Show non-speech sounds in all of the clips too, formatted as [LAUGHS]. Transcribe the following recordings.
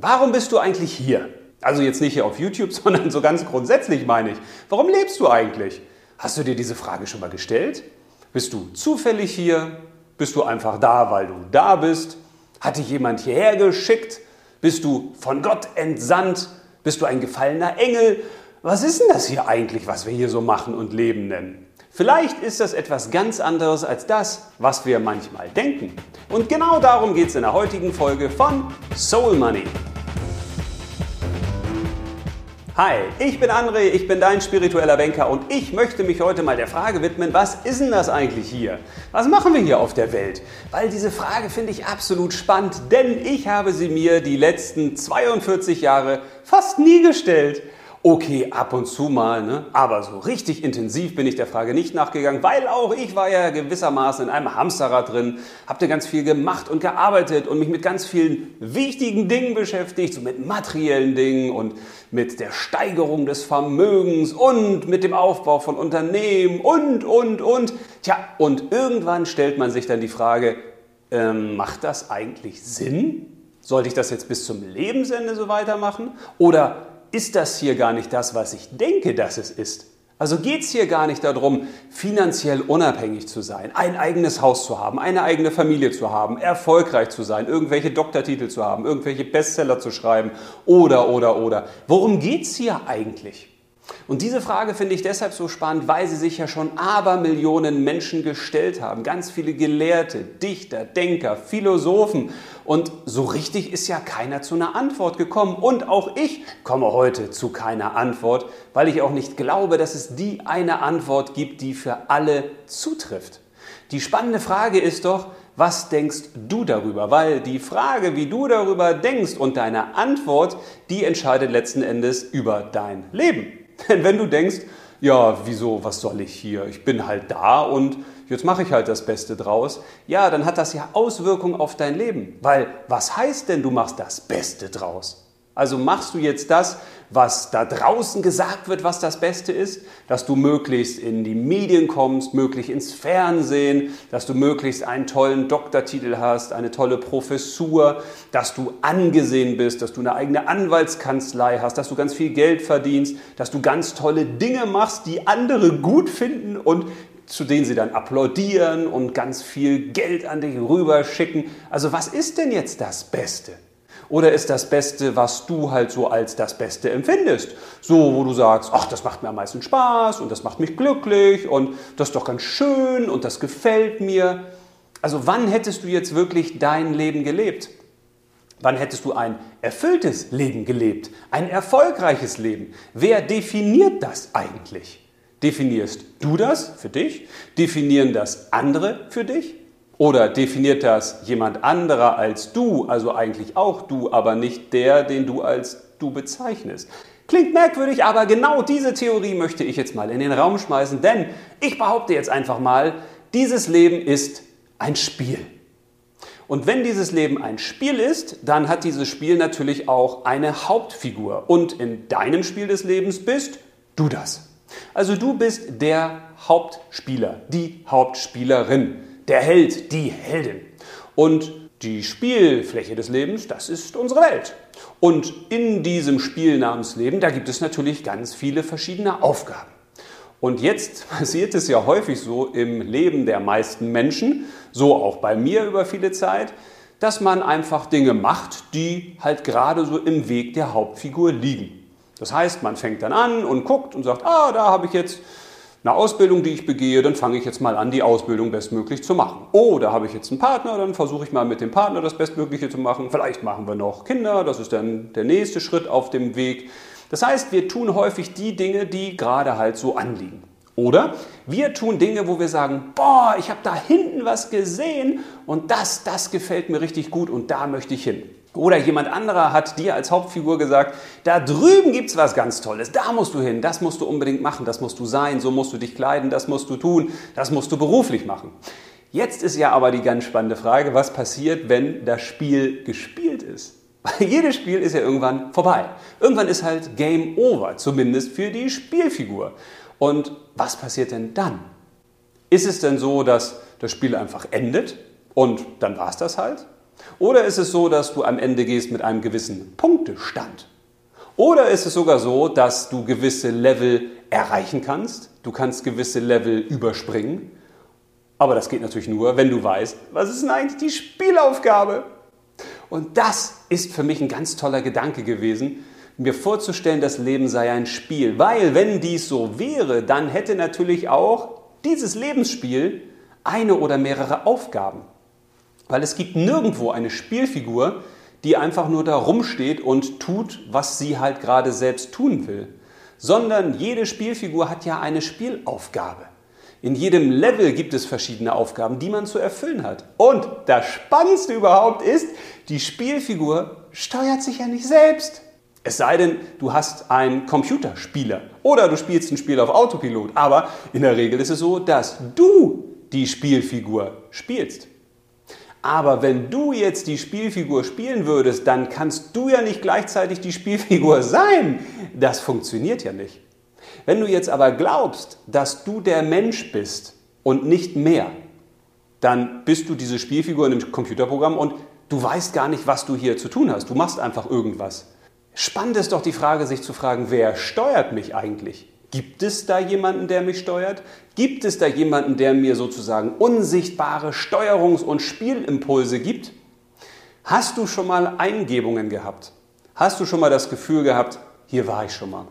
Warum bist du eigentlich hier? Also jetzt nicht hier auf YouTube, [LAUGHS] sondern so ganz grundsätzlich meine ich. Warum lebst du eigentlich? Hast du dir diese Frage schon mal gestellt? Bist du zufällig hier? Bist du einfach da, weil du da bist? Hat dich jemand hierher geschickt? Bist du von Gott entsandt? Bist du ein gefallener Engel? Was ist denn das hier eigentlich, was wir hier so machen und Leben nennen? Vielleicht ist das etwas ganz anderes als das, was wir manchmal denken. Und genau darum geht es in der heutigen Folge von Soul Money. Hi, ich bin André, ich bin dein spiritueller Banker und ich möchte mich heute mal der Frage widmen, was ist denn das eigentlich hier? Was machen wir hier auf der Welt? Weil diese Frage finde ich absolut spannend, denn ich habe sie mir die letzten 42 Jahre fast nie gestellt. Okay, ab und zu mal, ne? aber so richtig intensiv bin ich der Frage nicht nachgegangen, weil auch ich war ja gewissermaßen in einem Hamsterrad drin, habe ganz viel gemacht und gearbeitet und mich mit ganz vielen wichtigen Dingen beschäftigt, so mit materiellen Dingen und mit der Steigerung des Vermögens und mit dem Aufbau von Unternehmen und, und, und. Tja, und irgendwann stellt man sich dann die Frage, ähm, macht das eigentlich Sinn? Sollte ich das jetzt bis zum Lebensende so weitermachen? Oder ist das hier gar nicht das, was ich denke, dass es ist. Also geht es hier gar nicht darum, finanziell unabhängig zu sein, ein eigenes Haus zu haben, eine eigene Familie zu haben, erfolgreich zu sein, irgendwelche Doktortitel zu haben, irgendwelche Bestseller zu schreiben oder, oder, oder. Worum geht es hier eigentlich? Und diese Frage finde ich deshalb so spannend, weil sie sich ja schon Abermillionen Menschen gestellt haben. Ganz viele Gelehrte, Dichter, Denker, Philosophen. Und so richtig ist ja keiner zu einer Antwort gekommen. Und auch ich komme heute zu keiner Antwort, weil ich auch nicht glaube, dass es die eine Antwort gibt, die für alle zutrifft. Die spannende Frage ist doch, was denkst du darüber? Weil die Frage, wie du darüber denkst und deine Antwort, die entscheidet letzten Endes über dein Leben. Denn wenn du denkst, ja, wieso, was soll ich hier? Ich bin halt da und jetzt mache ich halt das Beste draus. Ja, dann hat das ja Auswirkungen auf dein Leben. Weil was heißt denn, du machst das Beste draus? Also machst du jetzt das, was da draußen gesagt wird, was das Beste ist, dass du möglichst in die Medien kommst, möglichst ins Fernsehen, dass du möglichst einen tollen Doktortitel hast, eine tolle Professur, dass du angesehen bist, dass du eine eigene Anwaltskanzlei hast, dass du ganz viel Geld verdienst, dass du ganz tolle Dinge machst, die andere gut finden und zu denen sie dann applaudieren und ganz viel Geld an dich rüberschicken. Also was ist denn jetzt das Beste? Oder ist das Beste, was du halt so als das Beste empfindest? So, wo du sagst, ach, das macht mir am meisten Spaß und das macht mich glücklich und das ist doch ganz schön und das gefällt mir. Also wann hättest du jetzt wirklich dein Leben gelebt? Wann hättest du ein erfülltes Leben gelebt? Ein erfolgreiches Leben? Wer definiert das eigentlich? Definierst du das für dich? Definieren das andere für dich? Oder definiert das jemand anderer als du, also eigentlich auch du, aber nicht der, den du als du bezeichnest? Klingt merkwürdig, aber genau diese Theorie möchte ich jetzt mal in den Raum schmeißen, denn ich behaupte jetzt einfach mal, dieses Leben ist ein Spiel. Und wenn dieses Leben ein Spiel ist, dann hat dieses Spiel natürlich auch eine Hauptfigur. Und in deinem Spiel des Lebens bist du das. Also du bist der Hauptspieler, die Hauptspielerin der Held, die Heldin. Und die Spielfläche des Lebens, das ist unsere Welt. Und in diesem Spiel namens Leben, da gibt es natürlich ganz viele verschiedene Aufgaben. Und jetzt [LAUGHS] passiert es ja häufig so im Leben der meisten Menschen, so auch bei mir über viele Zeit, dass man einfach Dinge macht, die halt gerade so im Weg der Hauptfigur liegen. Das heißt, man fängt dann an und guckt und sagt, ah, da habe ich jetzt eine Ausbildung, die ich begehe, dann fange ich jetzt mal an, die Ausbildung bestmöglich zu machen. Da habe ich jetzt einen Partner, dann versuche ich mal mit dem Partner das Bestmögliche zu machen. Vielleicht machen wir noch Kinder, das ist dann der nächste Schritt auf dem Weg. Das heißt, wir tun häufig die Dinge, die gerade halt so anliegen. Oder wir tun Dinge, wo wir sagen, boah, ich habe da hinten was gesehen und das, das gefällt mir richtig gut und da möchte ich hin. Oder jemand anderer hat dir als Hauptfigur gesagt, da drüben gibt es was ganz Tolles, da musst du hin, das musst du unbedingt machen, das musst du sein, so musst du dich kleiden, das musst du tun, das musst du beruflich machen. Jetzt ist ja aber die ganz spannende Frage, was passiert, wenn das Spiel gespielt ist? [LAUGHS] Weil jedes Spiel ist ja irgendwann vorbei. Irgendwann ist halt Game Over, zumindest für die Spielfigur. Und was passiert denn dann? Ist es denn so, dass das Spiel einfach endet und dann war es das halt? Oder ist es so, dass du am Ende gehst mit einem gewissen Punktestand? Oder ist es sogar so, dass du gewisse Level erreichen kannst? Du kannst gewisse Level überspringen. Aber das geht natürlich nur, wenn du weißt, was ist denn eigentlich die Spielaufgabe? Und das ist für mich ein ganz toller Gedanke gewesen, mir vorzustellen, das Leben sei ein Spiel. Weil wenn dies so wäre, dann hätte natürlich auch dieses Lebensspiel eine oder mehrere Aufgaben. Weil es gibt nirgendwo eine Spielfigur, die einfach nur da rumsteht und tut, was sie halt gerade selbst tun will. Sondern jede Spielfigur hat ja eine Spielaufgabe. In jedem Level gibt es verschiedene Aufgaben, die man zu erfüllen hat. Und das Spannendste überhaupt ist, die Spielfigur steuert sich ja nicht selbst. Es sei denn, du hast einen Computerspieler oder du spielst ein Spiel auf Autopilot. Aber in der Regel ist es so, dass du die Spielfigur spielst. Aber wenn du jetzt die Spielfigur spielen würdest, dann kannst du ja nicht gleichzeitig die Spielfigur [LAUGHS] sein. Das funktioniert ja nicht. Wenn du jetzt aber glaubst, dass du der Mensch bist und nicht mehr, dann bist du diese Spielfigur in einem Computerprogramm und du weißt gar nicht, was du hier zu tun hast. Du machst einfach irgendwas. Spannend ist doch die Frage, sich zu fragen, wer steuert mich eigentlich? Gibt es da jemanden, der mich steuert? Gibt es da jemanden, der mir sozusagen unsichtbare Steuerungs- und Spielimpulse gibt? Hast du schon mal Eingebungen gehabt? Hast du schon mal das Gefühl gehabt, hier war ich schon mal?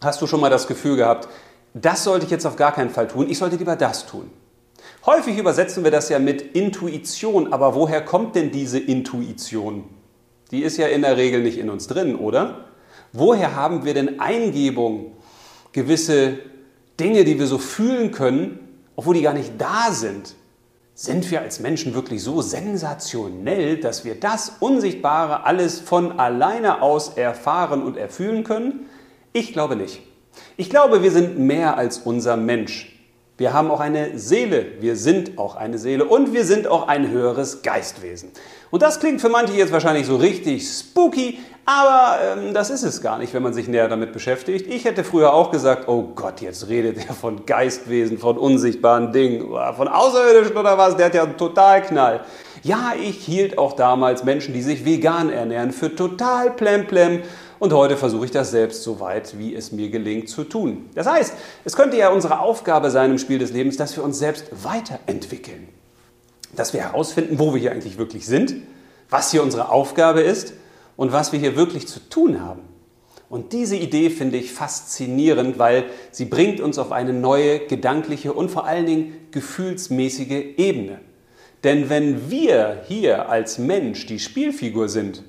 Hast du schon mal das Gefühl gehabt, das sollte ich jetzt auf gar keinen Fall tun, ich sollte lieber das tun? Häufig übersetzen wir das ja mit Intuition, aber woher kommt denn diese Intuition? Die ist ja in der Regel nicht in uns drin, oder? Woher haben wir denn Eingebung, gewisse Dinge, die wir so fühlen können, obwohl die gar nicht da sind? Sind wir als Menschen wirklich so sensationell, dass wir das Unsichtbare alles von alleine aus erfahren und erfühlen können? Ich glaube nicht. Ich glaube, wir sind mehr als unser Mensch. Wir haben auch eine Seele, wir sind auch eine Seele und wir sind auch ein höheres Geistwesen. Und das klingt für manche jetzt wahrscheinlich so richtig spooky, aber ähm, das ist es gar nicht, wenn man sich näher damit beschäftigt. Ich hätte früher auch gesagt, oh Gott, jetzt redet er von Geistwesen, von unsichtbaren Dingen, von Außerirdischen oder was, der hat ja einen Totalknall. Ja, ich hielt auch damals Menschen, die sich vegan ernähren, für total plemplem und heute versuche ich das selbst so weit, wie es mir gelingt, zu tun. Das heißt, es könnte ja unsere Aufgabe sein im Spiel des Lebens, dass wir uns selbst weiterentwickeln. Dass wir herausfinden, wo wir hier eigentlich wirklich sind, was hier unsere Aufgabe ist und was wir hier wirklich zu tun haben. Und diese Idee finde ich faszinierend, weil sie bringt uns auf eine neue gedankliche und vor allen Dingen gefühlsmäßige Ebene. Denn wenn wir hier als Mensch die Spielfigur sind,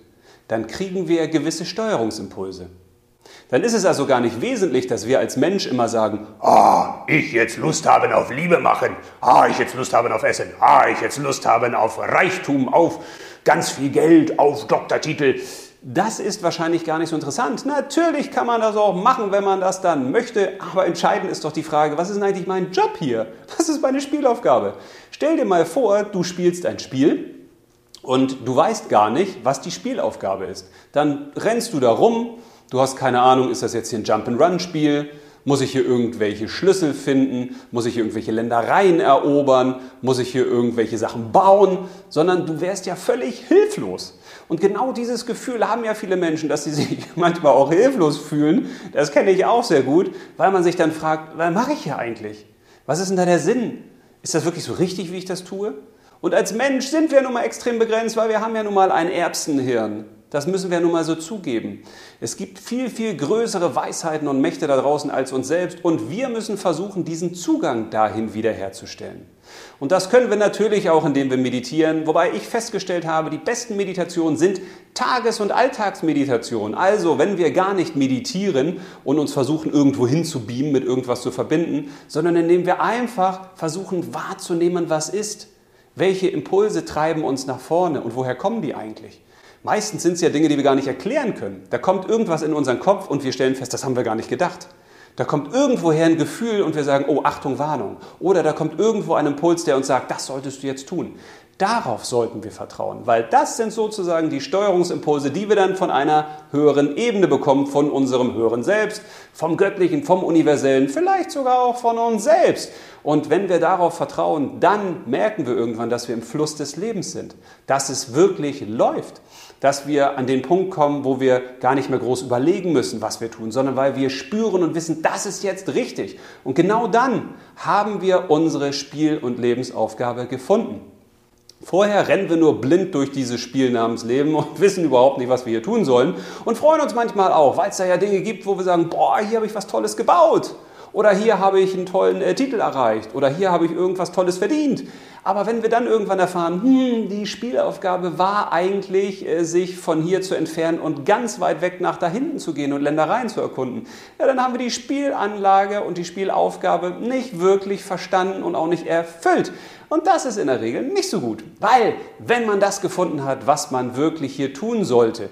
dann kriegen wir gewisse Steuerungsimpulse. Dann ist es also gar nicht wesentlich, dass wir als Mensch immer sagen, ah, ich jetzt Lust haben auf Liebe machen, ah, ich jetzt Lust haben auf Essen, ah, ich jetzt Lust haben auf Reichtum, auf ganz viel Geld, auf Doktortitel. Das ist wahrscheinlich gar nicht so interessant. Natürlich kann man das auch machen, wenn man das dann möchte, aber entscheidend ist doch die Frage, was ist denn eigentlich mein Job hier? Was ist meine Spielaufgabe? Stell dir mal vor, du spielst ein Spiel und du weißt gar nicht, was die Spielaufgabe ist. Dann rennst du da rum, du hast keine Ahnung, ist das jetzt hier ein Jump-and-Run-Spiel? Muss ich hier irgendwelche Schlüssel finden? Muss ich hier irgendwelche Ländereien erobern? Muss ich hier irgendwelche Sachen bauen? Sondern du wärst ja völlig hilflos. Und genau dieses Gefühl haben ja viele Menschen, dass sie sich [LAUGHS] manchmal auch hilflos fühlen. Das kenne ich auch sehr gut, weil man sich dann fragt, was mache ich hier eigentlich? Was ist denn da der Sinn? Ist das wirklich so richtig, wie ich das tue? Und als Mensch sind wir nun mal extrem begrenzt, weil wir haben ja nun mal ein Erbsenhirn. Das müssen wir nun mal so zugeben. Es gibt viel, viel größere Weisheiten und Mächte da draußen als uns selbst und wir müssen versuchen, diesen Zugang dahin wiederherzustellen. Und das können wir natürlich auch, indem wir meditieren, wobei ich festgestellt habe, die besten Meditationen sind Tages- und Alltagsmeditationen. Also, wenn wir gar nicht meditieren und uns versuchen, irgendwo hinzubeamen, mit irgendwas zu verbinden, sondern indem wir einfach versuchen wahrzunehmen, was ist. Welche Impulse treiben uns nach vorne und woher kommen die eigentlich? Meistens sind es ja Dinge, die wir gar nicht erklären können. Da kommt irgendwas in unseren Kopf und wir stellen fest, das haben wir gar nicht gedacht. Da kommt irgendwoher ein Gefühl und wir sagen, oh, Achtung, Warnung. Oder da kommt irgendwo ein Impuls, der uns sagt, das solltest du jetzt tun. Darauf sollten wir vertrauen, weil das sind sozusagen die Steuerungsimpulse, die wir dann von einer höheren Ebene bekommen, von unserem höheren Selbst, vom Göttlichen, vom Universellen, vielleicht sogar auch von uns selbst. Und wenn wir darauf vertrauen, dann merken wir irgendwann, dass wir im Fluss des Lebens sind, dass es wirklich läuft, dass wir an den Punkt kommen, wo wir gar nicht mehr groß überlegen müssen, was wir tun, sondern weil wir spüren und wissen, das ist jetzt richtig. Und genau dann haben wir unsere Spiel- und Lebensaufgabe gefunden. Vorher rennen wir nur blind durch dieses Spiel namens Leben [LAUGHS] und wissen überhaupt nicht, was wir hier tun sollen und freuen uns manchmal auch, weil es da ja Dinge gibt, wo wir sagen, boah, hier habe ich was Tolles gebaut oder hier habe ich einen tollen äh, Titel erreicht oder hier habe ich irgendwas Tolles verdient. Aber wenn wir dann irgendwann erfahren, hm, die Spielaufgabe war eigentlich, äh, sich von hier zu entfernen und ganz weit weg nach da hinten zu gehen und Ländereien zu erkunden, ja, dann haben wir die Spielanlage und die Spielaufgabe nicht wirklich verstanden und auch nicht erfüllt. Und das ist in der Regel nicht so gut, weil wenn man das gefunden hat, was man wirklich hier tun sollte,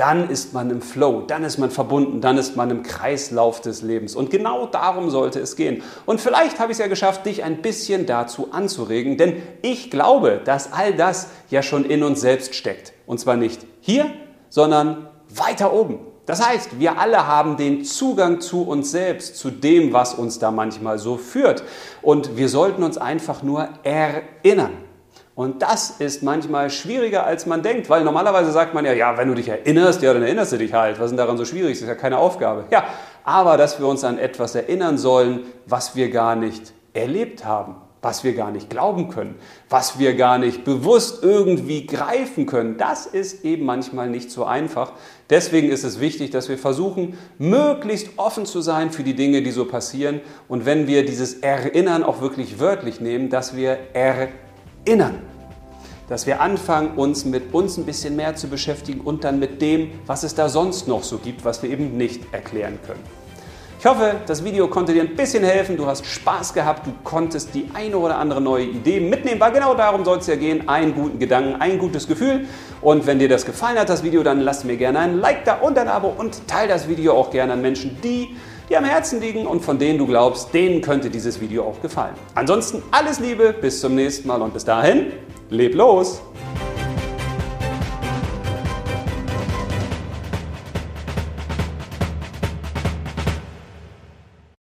dann ist man im Flow, dann ist man verbunden, dann ist man im Kreislauf des Lebens. Und genau darum sollte es gehen. Und vielleicht habe ich es ja geschafft, dich ein bisschen dazu anzuregen, denn ich glaube, dass all das ja schon in uns selbst steckt. Und zwar nicht hier, sondern weiter oben. Das heißt, wir alle haben den Zugang zu uns selbst, zu dem, was uns da manchmal so führt. Und wir sollten uns einfach nur erinnern. Und das ist manchmal schwieriger, als man denkt, weil normalerweise sagt man ja, ja, wenn du dich erinnerst, ja, dann erinnerst du dich halt. Was ist denn daran so schwierig? Das ist ja keine Aufgabe. Ja, aber dass wir uns an etwas erinnern sollen, was wir gar nicht erlebt haben, was wir gar nicht glauben können, was wir gar nicht bewusst irgendwie greifen können, das ist eben manchmal nicht so einfach. Deswegen ist es wichtig, dass wir versuchen, möglichst offen zu sein für die Dinge, die so passieren. Und wenn wir dieses Erinnern auch wirklich wörtlich nehmen, dass wir erinnern erinnern. Dass wir anfangen, uns mit uns ein bisschen mehr zu beschäftigen und dann mit dem, was es da sonst noch so gibt, was wir eben nicht erklären können. Ich hoffe, das Video konnte dir ein bisschen helfen. Du hast Spaß gehabt, du konntest die eine oder andere neue Idee mitnehmen, weil genau darum soll es ja gehen. Einen guten Gedanken, ein gutes Gefühl. Und wenn dir das gefallen hat, das Video, dann lass mir gerne ein Like da und ein Abo und teile das Video auch gerne an Menschen, die die am Herzen liegen und von denen du glaubst, denen könnte dieses Video auch gefallen. Ansonsten alles Liebe, bis zum nächsten Mal und bis dahin, leb los!